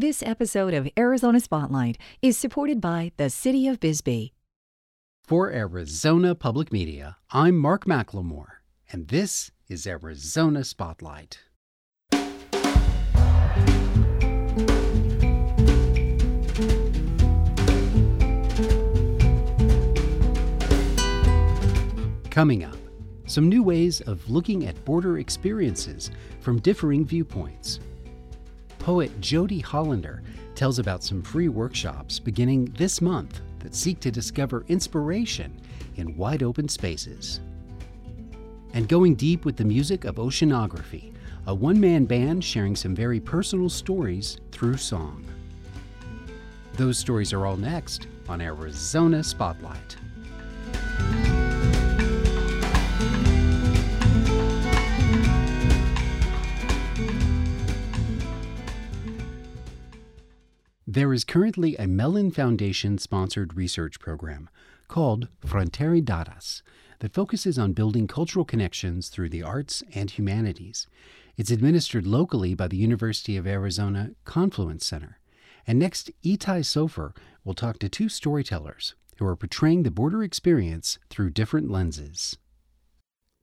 This episode of Arizona Spotlight is supported by the City of Bisbee. For Arizona Public Media, I'm Mark McLemore, and this is Arizona Spotlight. Coming up, some new ways of looking at border experiences from differing viewpoints. Poet Jodie Hollander tells about some free workshops beginning this month that seek to discover inspiration in wide open spaces. And going deep with the music of oceanography, a one man band sharing some very personal stories through song. Those stories are all next on Arizona Spotlight. There is currently a Mellon Foundation sponsored research program called Fronteridades that focuses on building cultural connections through the arts and humanities. It's administered locally by the University of Arizona Confluence Center. And next, Itai Sofer will talk to two storytellers who are portraying the border experience through different lenses.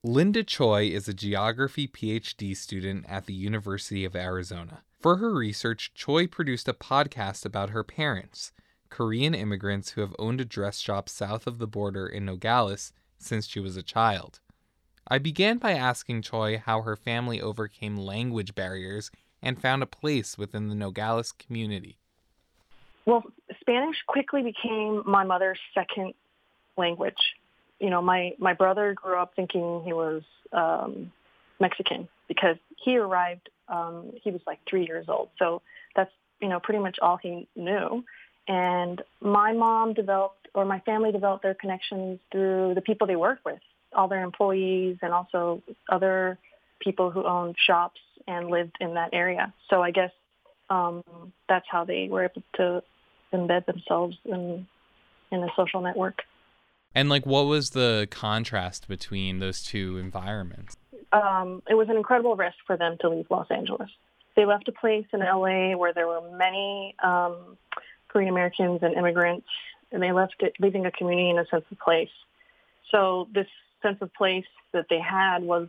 Linda Choi is a geography PhD student at the University of Arizona. For her research, Choi produced a podcast about her parents, Korean immigrants who have owned a dress shop south of the border in Nogales since she was a child. I began by asking Choi how her family overcame language barriers and found a place within the Nogales community. Well, Spanish quickly became my mother's second language. You know, my, my brother grew up thinking he was um, Mexican because he arrived um, he was like three years old. So that's, you know, pretty much all he knew. And my mom developed, or my family developed their connections through the people they work with, all their employees and also other people who owned shops and lived in that area. So I guess um, that's how they were able to embed themselves in in a social network. And like, what was the contrast between those two environments? Um, it was an incredible risk for them to leave Los Angeles. They left a place in LA where there were many um, Korean Americans and immigrants, and they left it, leaving a community in a sense of place. So this sense of place that they had was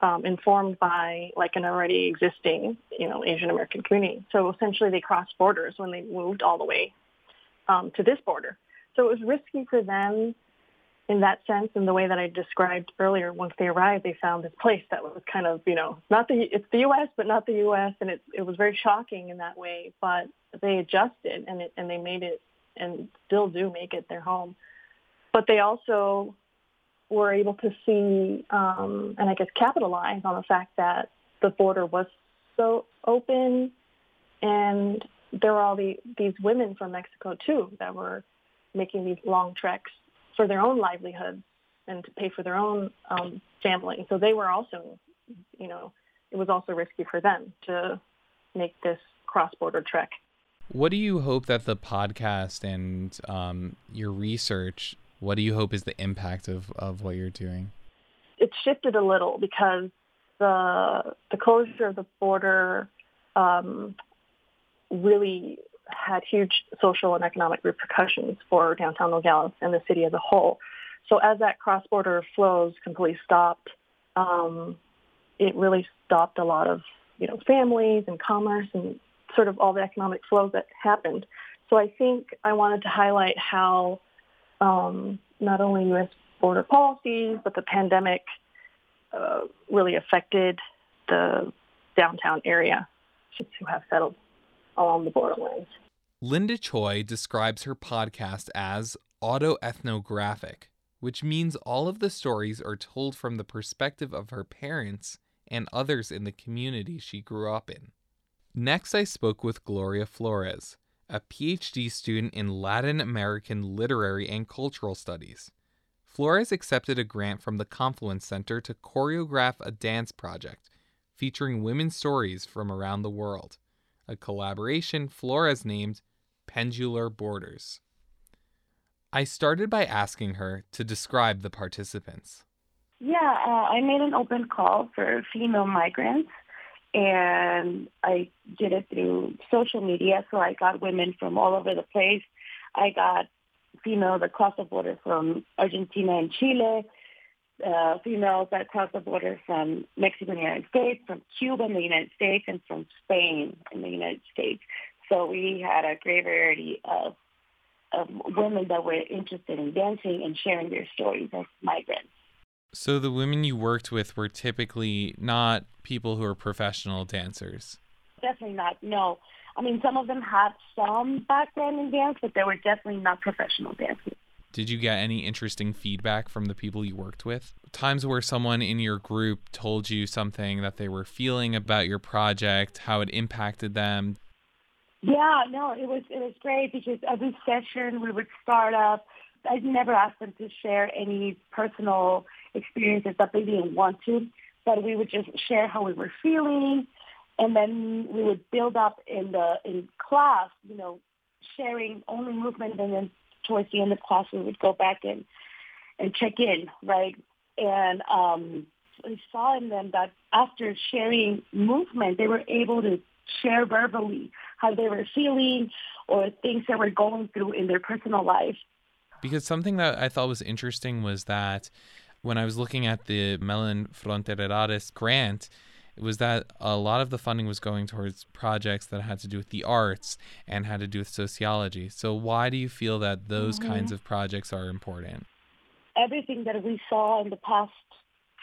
um, informed by like an already existing, you know, Asian American community. So essentially, they crossed borders when they moved all the way um, to this border. So it was risky for them in that sense, in the way that I described earlier, once they arrived, they found this place that was kind of, you know, not the, it's the U.S., but not the U.S. And it, it was very shocking in that way, but they adjusted and it, and they made it and still do make it their home. But they also were able to see, um, and I guess capitalize on the fact that the border was so open and there were all the, these women from Mexico too that were making these long treks for their own livelihood and to pay for their own um, family. So they were also, you know, it was also risky for them to make this cross-border trek. What do you hope that the podcast and um, your research, what do you hope is the impact of, of what you're doing? It's shifted a little because the the closure of the border um, really had huge social and economic repercussions for downtown Nogales and the city as a whole. So as that cross-border flows completely stopped, um, it really stopped a lot of you know families and commerce and sort of all the economic flows that happened. So I think I wanted to highlight how um, not only U.S. border policies but the pandemic uh, really affected the downtown area who have settled along the borderlands. Linda Choi describes her podcast as autoethnographic, which means all of the stories are told from the perspective of her parents and others in the community she grew up in. Next, I spoke with Gloria Flores, a PhD student in Latin American Literary and Cultural Studies. Flores accepted a grant from the Confluence Center to choreograph a dance project featuring women's stories from around the world a collaboration Flores named Pendular Borders. I started by asking her to describe the participants. Yeah, uh, I made an open call for female migrants and I did it through social media. So I got women from all over the place. I got females across the border from Argentina and Chile, uh, females that cross the border from Mexico and the United States, from Cuba and the United States, and from Spain and the United States. So we had a great variety of, of women that were interested in dancing and sharing their stories as migrants. So the women you worked with were typically not people who are professional dancers. Definitely not. No. I mean, some of them had some background in dance, but they were definitely not professional dancers. Did you get any interesting feedback from the people you worked with? Times where someone in your group told you something that they were feeling about your project, how it impacted them? Yeah, no, it was it was great because every session we would start up. I never asked them to share any personal experiences that they didn't want to, but we would just share how we were feeling, and then we would build up in the in class, you know, sharing only movement, and then towards the end of class we would go back and and check in, right? And um, we saw in them that after sharing movement, they were able to share verbally how they were feeling or things that were going through in their personal life. Because something that I thought was interesting was that when I was looking at the Mellon Frontera grant, was that a lot of the funding was going towards projects that had to do with the arts and had to do with sociology. So why do you feel that those mm-hmm. kinds of projects are important? Everything that we saw in the past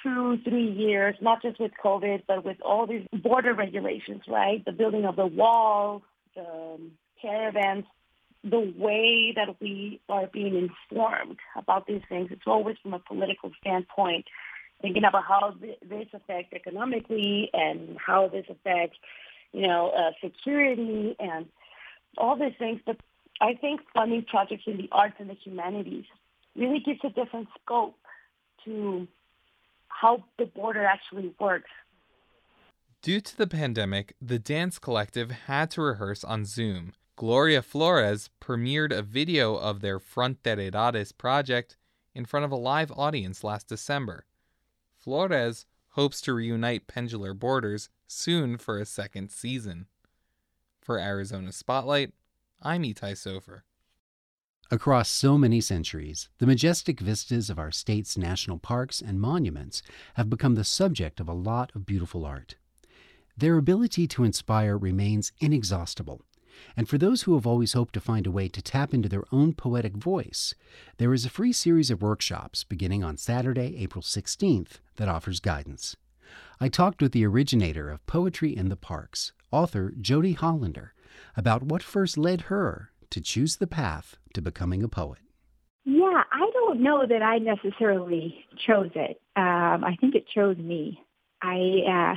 two, three years, not just with COVID, but with all these border regulations, right? The building of the wall, the caravans, the way that we are being informed about these things, it's always from a political standpoint, thinking about how this affects economically and how this affects, you know, uh, security and all these things. But I think funding projects in the arts and the humanities really gives a different scope to how the border actually works. Due to the pandemic, the dance collective had to rehearse on Zoom Gloria Flores premiered a video of their Fronteridades project in front of a live audience last December. Flores hopes to reunite Pendular Borders soon for a second season. For Arizona Spotlight, I'm Itai Sofer. Across so many centuries, the majestic vistas of our state's national parks and monuments have become the subject of a lot of beautiful art. Their ability to inspire remains inexhaustible, and for those who have always hoped to find a way to tap into their own poetic voice, there is a free series of workshops beginning on Saturday, April 16th, that offers guidance. I talked with the originator of Poetry in the Parks, author Jodie Hollander, about what first led her to choose the path to becoming a poet. Yeah, I don't know that I necessarily chose it. Um, I think it chose me. I uh,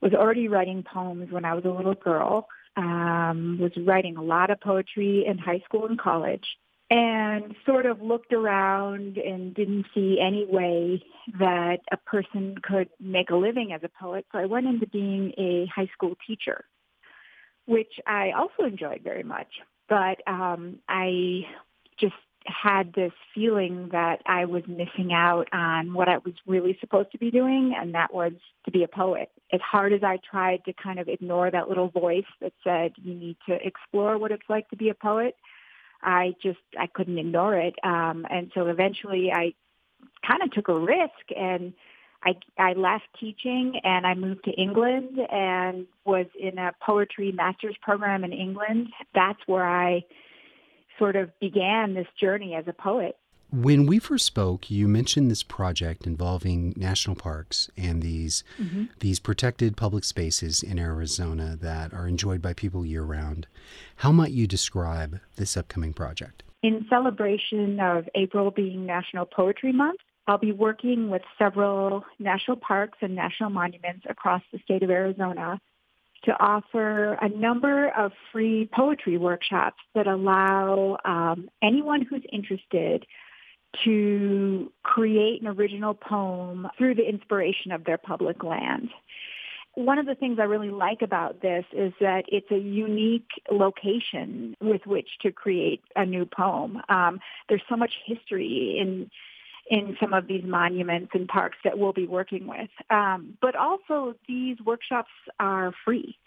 was already writing poems when I was a little girl um, was writing a lot of poetry in high school and college, and sort of looked around and didn't see any way that a person could make a living as a poet. So I went into being a high school teacher, which I also enjoyed very much. But um, I just had this feeling that I was missing out on what I was really supposed to be doing, and that was to be a poet. As hard as I tried to kind of ignore that little voice that said you need to explore what it's like to be a poet, I just I couldn't ignore it. Um, and so eventually, I kind of took a risk and. I, I left teaching and I moved to England and was in a poetry master's program in England. That's where I sort of began this journey as a poet. When we first spoke, you mentioned this project involving national parks and these mm-hmm. these protected public spaces in Arizona that are enjoyed by people year round. How might you describe this upcoming project? In celebration of April being National Poetry Month, I'll be working with several national parks and national monuments across the state of Arizona to offer a number of free poetry workshops that allow um, anyone who's interested to create an original poem through the inspiration of their public land. One of the things I really like about this is that it's a unique location with which to create a new poem. Um, there's so much history in in some of these monuments and parks that we'll be working with. Um, but also, these workshops are free.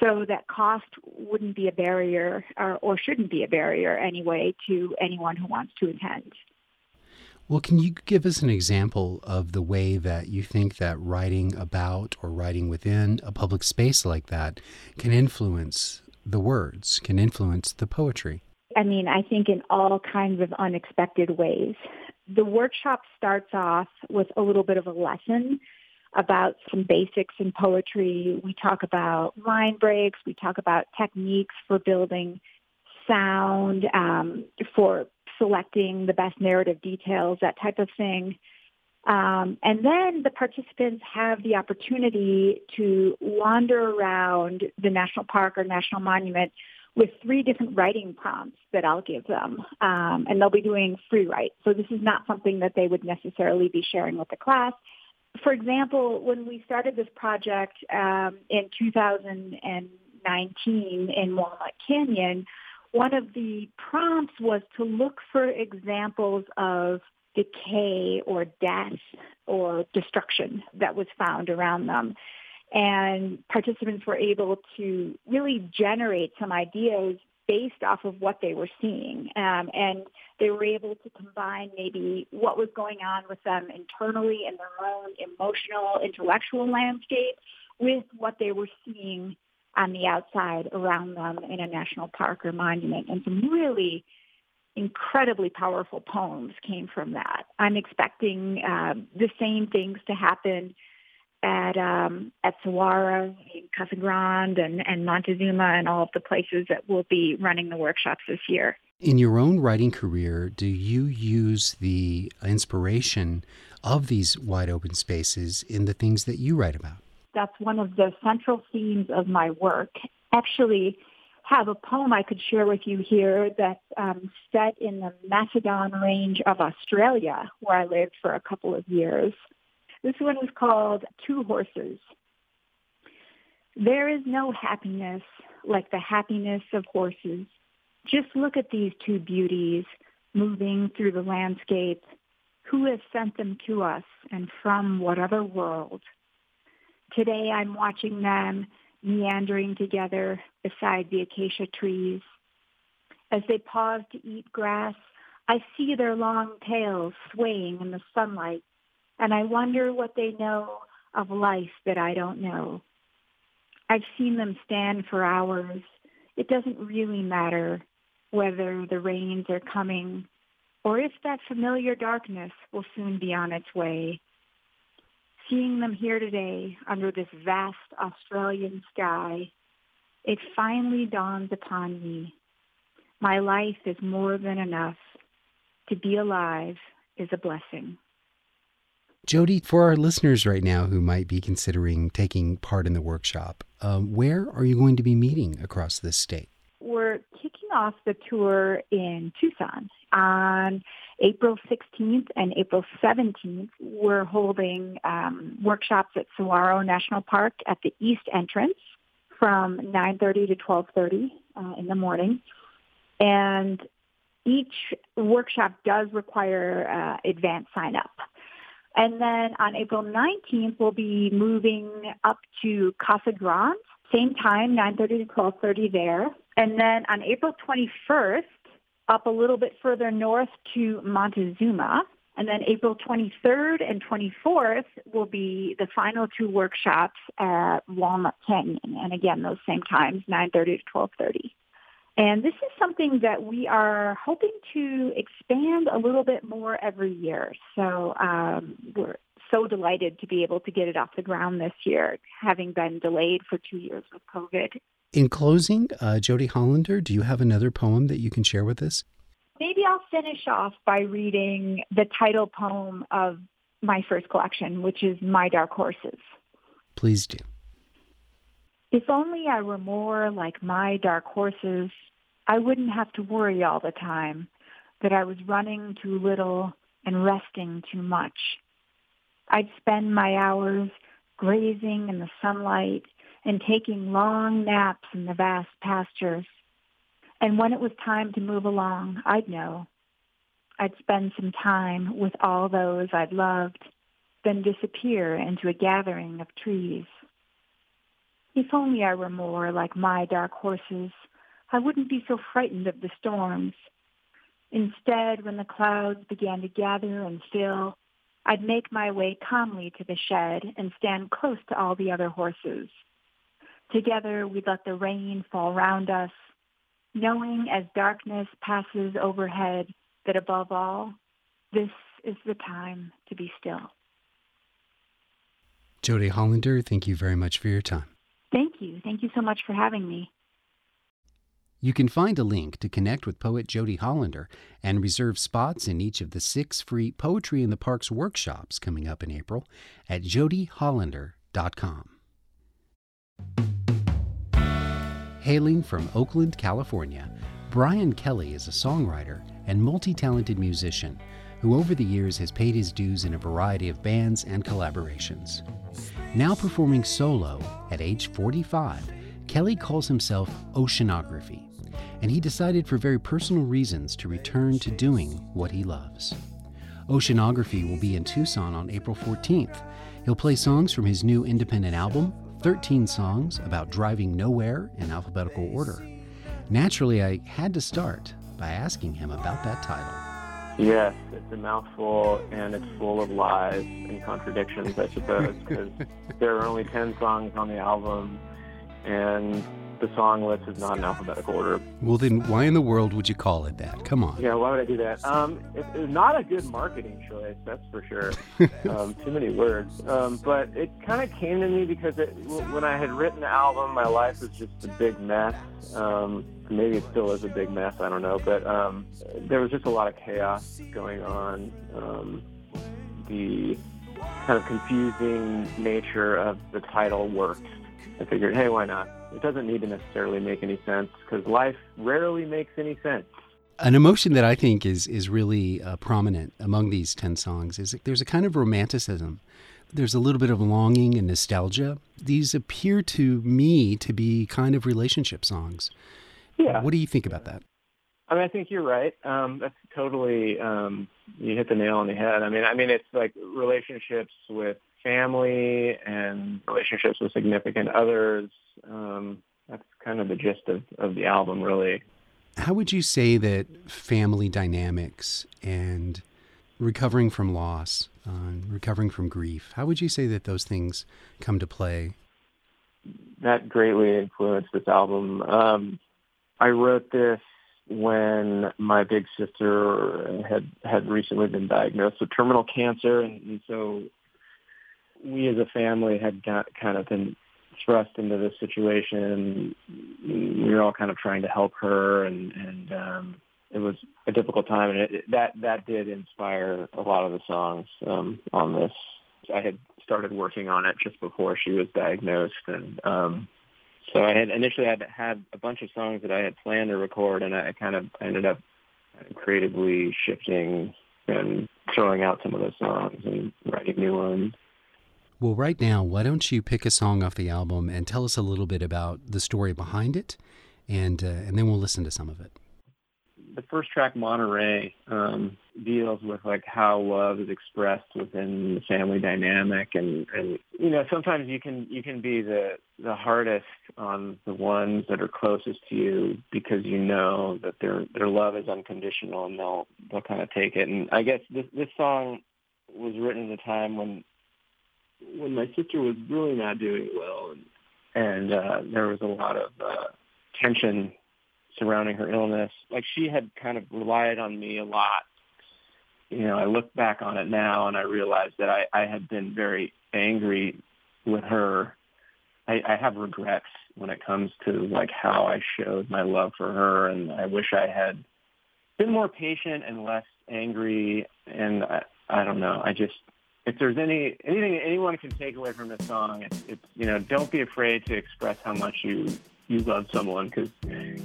So that cost wouldn't be a barrier or, or shouldn't be a barrier anyway to anyone who wants to attend. Well, can you give us an example of the way that you think that writing about or writing within a public space like that can influence the words, can influence the poetry? I mean, I think in all kinds of unexpected ways. The workshop starts off with a little bit of a lesson about some basics in poetry. We talk about line breaks. We talk about techniques for building sound, um, for selecting the best narrative details, that type of thing. Um, and then the participants have the opportunity to wander around the national park or national monument with three different writing prompts that I'll give them. Um, and they'll be doing free write. So this is not something that they would necessarily be sharing with the class. For example, when we started this project um, in 2019 in Walnut Canyon, one of the prompts was to look for examples of decay or death or destruction that was found around them. And participants were able to really generate some ideas based off of what they were seeing. Um, and they were able to combine maybe what was going on with them internally in their own emotional, intellectual landscape with what they were seeing on the outside around them in a national park or monument. And some really incredibly powerful poems came from that. I'm expecting uh, the same things to happen at um, at Saguaro, Casa Grande, and, and Montezuma, and all of the places that will be running the workshops this year. In your own writing career, do you use the inspiration of these wide open spaces in the things that you write about? That's one of the central themes of my work. Actually, have a poem I could share with you here that's um, set in the Macedon Range of Australia, where I lived for a couple of years. This one was called Two Horses. There is no happiness like the happiness of horses. Just look at these two beauties moving through the landscape. Who has sent them to us and from what other world? Today I'm watching them meandering together beside the acacia trees. As they pause to eat grass, I see their long tails swaying in the sunlight, and I wonder what they know of life that I don't know. I've seen them stand for hours. It doesn't really matter whether the rains are coming or if that familiar darkness will soon be on its way. Seeing them here today under this vast Australian sky, it finally dawns upon me. My life is more than enough. To be alive is a blessing. Jodie, for our listeners right now who might be considering taking part in the workshop, um, where are you going to be meeting across this state? We're kicking off the tour in Tucson on April 16th and April 17th, we're holding um, workshops at Saguaro National Park at the east entrance from 9.30 to 12.30 uh, in the morning. And each workshop does require uh, advance sign up. And then on April 19th, we'll be moving up to Casa Grande, same time, 9.30 to 12.30 there. And then on April 21st, up a little bit further north to Montezuma. And then April 23rd and 24th will be the final two workshops at Walnut Canyon. And again, those same times, 9.30 to 12.30. And this is something that we are hoping to expand a little bit more every year. So um, we're so delighted to be able to get it off the ground this year, having been delayed for two years with COVID. In closing, uh, Jodie Hollander, do you have another poem that you can share with us? Maybe I'll finish off by reading the title poem of my first collection, which is My Dark Horses. Please do. If only I were more like my dark horses, I wouldn't have to worry all the time that I was running too little and resting too much. I'd spend my hours grazing in the sunlight and taking long naps in the vast pastures. And when it was time to move along, I'd know. I'd spend some time with all those I'd loved, then disappear into a gathering of trees. If only I were more like my dark horses, I wouldn't be so frightened of the storms. Instead, when the clouds began to gather and fill, I'd make my way calmly to the shed and stand close to all the other horses. Together, we'd let the rain fall round us, knowing as darkness passes overhead that above all, this is the time to be still. Jodie Hollander, thank you very much for your time. Thank you. Thank you so much for having me. You can find a link to connect with poet Jodie Hollander and reserve spots in each of the six free Poetry in the Parks workshops coming up in April at jodiehollander.com. Hailing from Oakland, California, Brian Kelly is a songwriter and multi talented musician who over the years has paid his dues in a variety of bands and collaborations. Now performing solo at age 45, Kelly calls himself Oceanography, and he decided for very personal reasons to return to doing what he loves. Oceanography will be in Tucson on April 14th. He'll play songs from his new independent album, 13 songs about driving nowhere in alphabetical order. Naturally, I had to start by asking him about that title. Yes, it's a mouthful and it's full of lies and contradictions, I suppose, because there are only 10 songs on the album and the song list is not in alphabetical order. Well, then why in the world would you call it that? Come on. Yeah, why would I do that? Um, it, it's not a good marketing choice, that's for sure. um, too many words. Um, but it kind of came to me because it, when I had written the album, my life was just a big mess. Um, maybe it still is a big mess, I don't know. But um, there was just a lot of chaos going on. Um, the kind of confusing nature of the title worked. I figured, hey, why not? It doesn't need to necessarily make any sense because life rarely makes any sense. An emotion that I think is is really uh, prominent among these ten songs is there's a kind of romanticism. There's a little bit of longing and nostalgia. These appear to me to be kind of relationship songs. Yeah. What do you think about that? I mean, I think you're right. Um, that's totally um, you hit the nail on the head. I mean, I mean, it's like relationships with family and relationships with significant others. Um, that's kind of the gist of, of the album, really. How would you say that family dynamics and recovering from loss, uh, recovering from grief, how would you say that those things come to play? That greatly influenced this album. Um, I wrote this when my big sister had had recently been diagnosed with terminal cancer, and, and so we as a family had got kind of been thrust into this situation. We were all kind of trying to help her, and and um, it was a difficult time, and it, that that did inspire a lot of the songs um, on this. I had started working on it just before she was diagnosed, and um, so I had initially had had a bunch of songs that I had planned to record, and I kind of ended up creatively shifting and throwing out some of those songs and writing new ones. Well, right now, why don't you pick a song off the album and tell us a little bit about the story behind it, and uh, and then we'll listen to some of it. The first track, Monterey, um, deals with like how love is expressed within the family dynamic, and and you know sometimes you can you can be the the hardest on the ones that are closest to you because you know that their their love is unconditional and they'll they'll kind of take it. And I guess this this song was written at a time when when my sister was really not doing well, and, and uh, there was a lot of uh, tension surrounding her illness. Like she had kind of relied on me a lot. You know, I look back on it now and I realize that I, I had been very angry with her. I, I have regrets when it comes to like how I showed my love for her, and I wish I had been more patient and less angry. And I, I don't know. I just if there's any anything anyone can take away from this song, it's, it's you know don't be afraid to express how much you you love someone because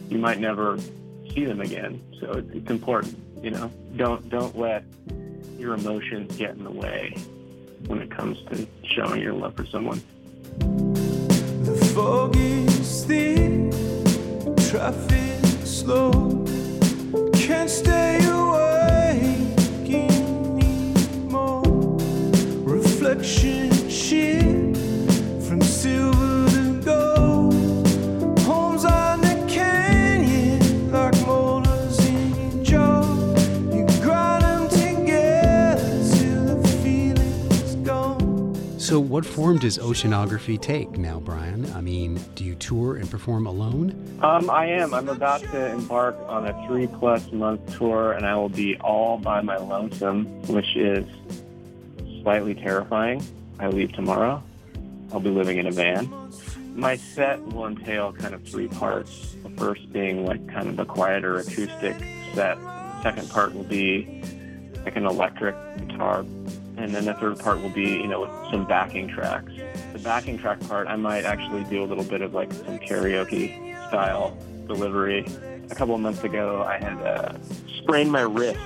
you might never see them again. So it's, it's important. You know, don't don't let your emotions get in the way when it comes to showing your love for someone. The fog is thick, traffic slow, what form does oceanography take now, Brian? I mean, do you tour and perform alone? Um, I am. I'm about to embark on a three plus month tour, and I will be all by my lonesome, which is slightly terrifying. I leave tomorrow. I'll be living in a van. My set will entail kind of three parts. The first being like kind of a quieter acoustic set. The second part will be like an electric guitar. And then the third part will be, you know, with some backing tracks. The backing track part, I might actually do a little bit of like some karaoke style delivery. A couple of months ago, I had uh, sprained my wrist,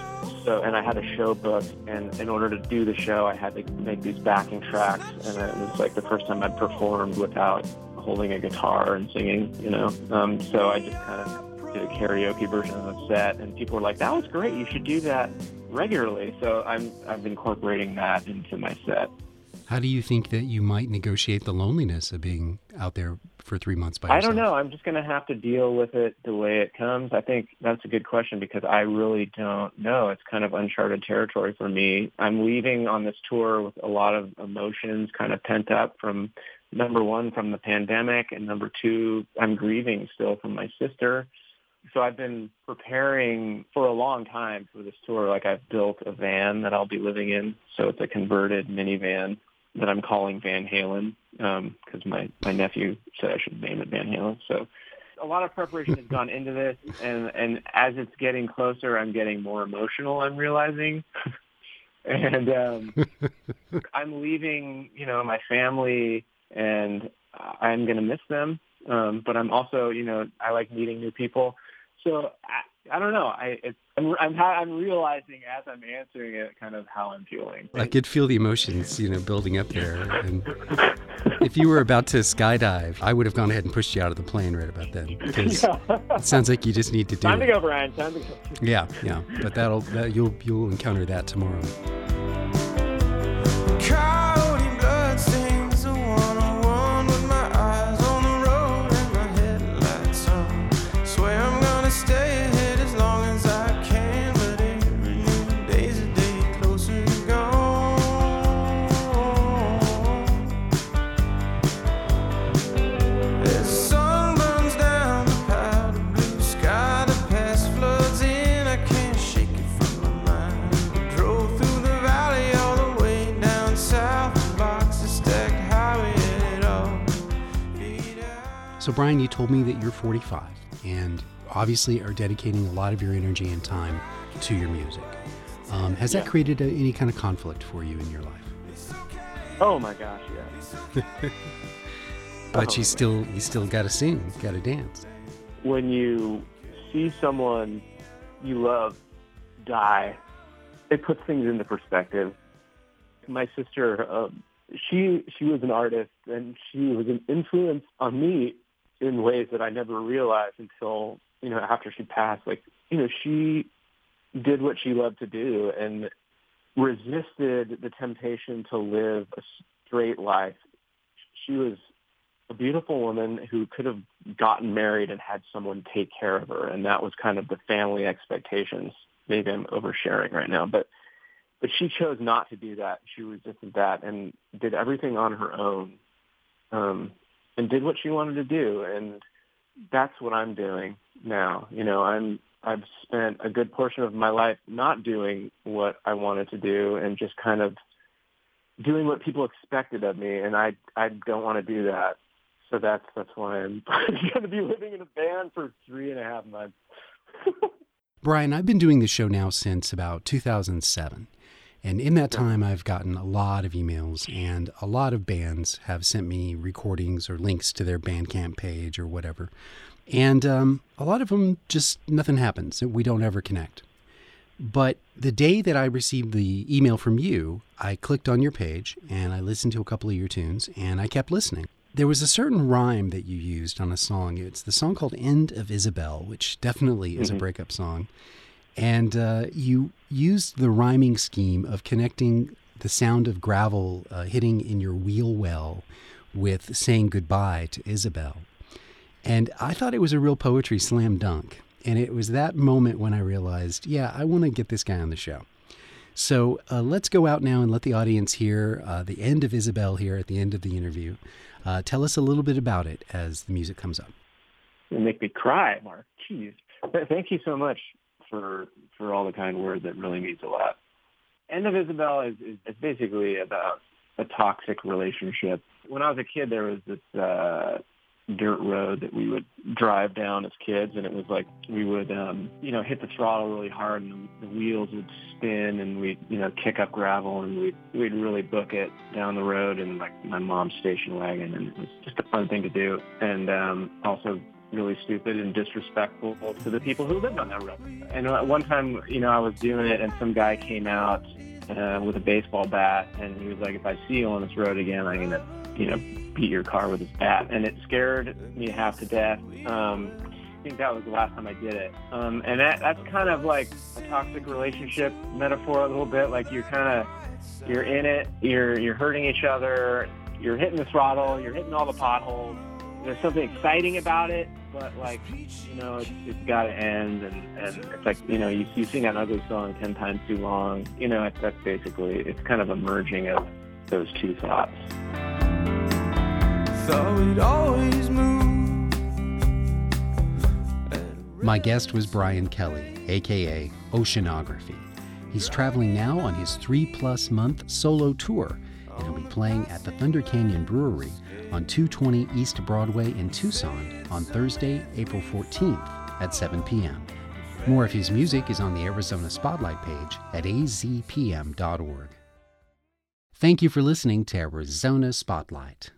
so and I had a show booked, and in order to do the show, I had to make these backing tracks, and it was like the first time I'd performed without holding a guitar and singing, you know. Um, so I just kind of did a karaoke version of the set, and people were like, "That was great! You should do that regularly." So I'm I've incorporating that into my set. How do you think that you might negotiate the loneliness of being out there for three months by I don't know. I'm just going to have to deal with it the way it comes. I think that's a good question because I really don't know. It's kind of uncharted territory for me. I'm leaving on this tour with a lot of emotions kind of pent up from number one, from the pandemic, and number two, I'm grieving still from my sister. So I've been preparing for a long time for this tour. Like I've built a van that I'll be living in. So it's a converted minivan that I'm calling Van Halen because my, my nephew said I should name it Van Halen. So a lot of preparation has gone into this, and, and as it's getting closer, I'm getting more emotional, I'm realizing. and um, I'm leaving, you know, my family, and I'm going to miss them. Um, but I'm also, you know, I like meeting new people. So I, I don't know. I it's, I'm I'm, ha- I'm realizing as I'm answering it, kind of how I'm feeling. I could feel the emotions, you know, building up there. And if you were about to skydive, I would have gone ahead and pushed you out of the plane right about then. Because it sounds like you just need to do Time to it. go, Brian. Time to go. Yeah, yeah. But that'll that, you'll you'll encounter that tomorrow. So Brian, you told me that you're 45 and obviously are dedicating a lot of your energy and time to your music. Um, has that created a, any kind of conflict for you in your life? Oh my gosh, yeah. But Oh, you still you still got to sing, got to dance. when you see someone you love die, it puts things into perspective. My sister, um, she she was an artist, and she was an influence on me in ways that I never realized until you know after she passed. Like you know, she did what she loved to do and resisted the temptation to live a straight life. She was a beautiful woman who could have gotten married and had someone take care of her, and that was kind of the family expectations. Maybe I'm oversharing right now, but but she chose not to do that. She resisted that and did everything on her own, um, and did what she wanted to do, and that's what I'm doing now. You know, I'm I've spent a good portion of my life not doing what I wanted to do and just kind of doing what people expected of me, and I I don't want to do that. So that's that's why I'm going to be living in a van for three and a half months. Brian, I've been doing this show now since about 2007. And in that time, I've gotten a lot of emails, and a lot of bands have sent me recordings or links to their Bandcamp page or whatever. And um, a lot of them just nothing happens. We don't ever connect. But the day that I received the email from you, I clicked on your page and I listened to a couple of your tunes and I kept listening. There was a certain rhyme that you used on a song. It's the song called End of Isabel, which definitely is a breakup song. And uh, you used the rhyming scheme of connecting the sound of gravel uh, hitting in your wheel well with saying goodbye to Isabel. And I thought it was a real poetry slam dunk. And it was that moment when I realized, yeah, I want to get this guy on the show. So uh, let's go out now and let the audience hear uh, the end of Isabel here at the end of the interview. Uh, tell us a little bit about it as the music comes up. You make me cry, Mark. Jeez. Thank you so much for for all the kind words. That really means a lot. End of Isabel is, is, is basically about a toxic relationship. When I was a kid, there was this uh, dirt road that we would drive down as kids, and it was like we would, um, you know, hit the throttle really hard, and the, wheels would spin, and we'd, you know, kick up gravel, and we'd we'd really book it down the road in like my mom's station wagon, and it was just a fun thing to do, and um, also really stupid and disrespectful to the people who lived on that road. And at one time, you know, I was doing it, and some guy came out uh, with a baseball bat, and he was like, "If I see you on this road again, I'm gonna, you know, beat your car with his bat." And it scared me half to death. Um, I think that was the last time I did it. Um, and that, that's kind of like a toxic relationship metaphor a little bit. Like you're kind of you're in it, you're you're hurting each other, you're hitting the throttle, you're hitting all the potholes. There's something exciting about it, but like you know, it's, it's got to end, and, and it's like you know, you you sing that ugly song ten times too long. You know, it's, that's basically it's kind of a merging of those two thoughts. Thought we'd always move. My guest was Brian Kelly, aka Oceanography. He's traveling now on his three plus month solo tour, and he'll be playing at the Thunder Canyon Brewery on 220 East Broadway in Tucson on Thursday, April 14th at 7 p.m. More of his music is on the Arizona Spotlight page at azpm.org. Thank you for listening to Arizona Spotlight.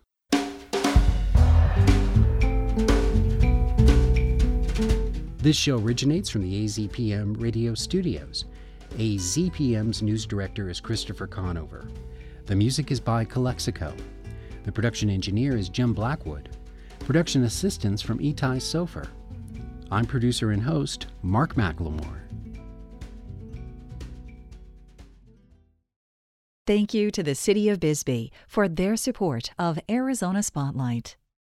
This show originates from the AZPM radio studios. AZPM's news director is Christopher Conover. The music is by Calexico. The production engineer is Jim Blackwood. Production assistance from Itai Sofer. I'm producer and host Mark McLemore. Thank you to the City of Bisbee for their support of Arizona Spotlight.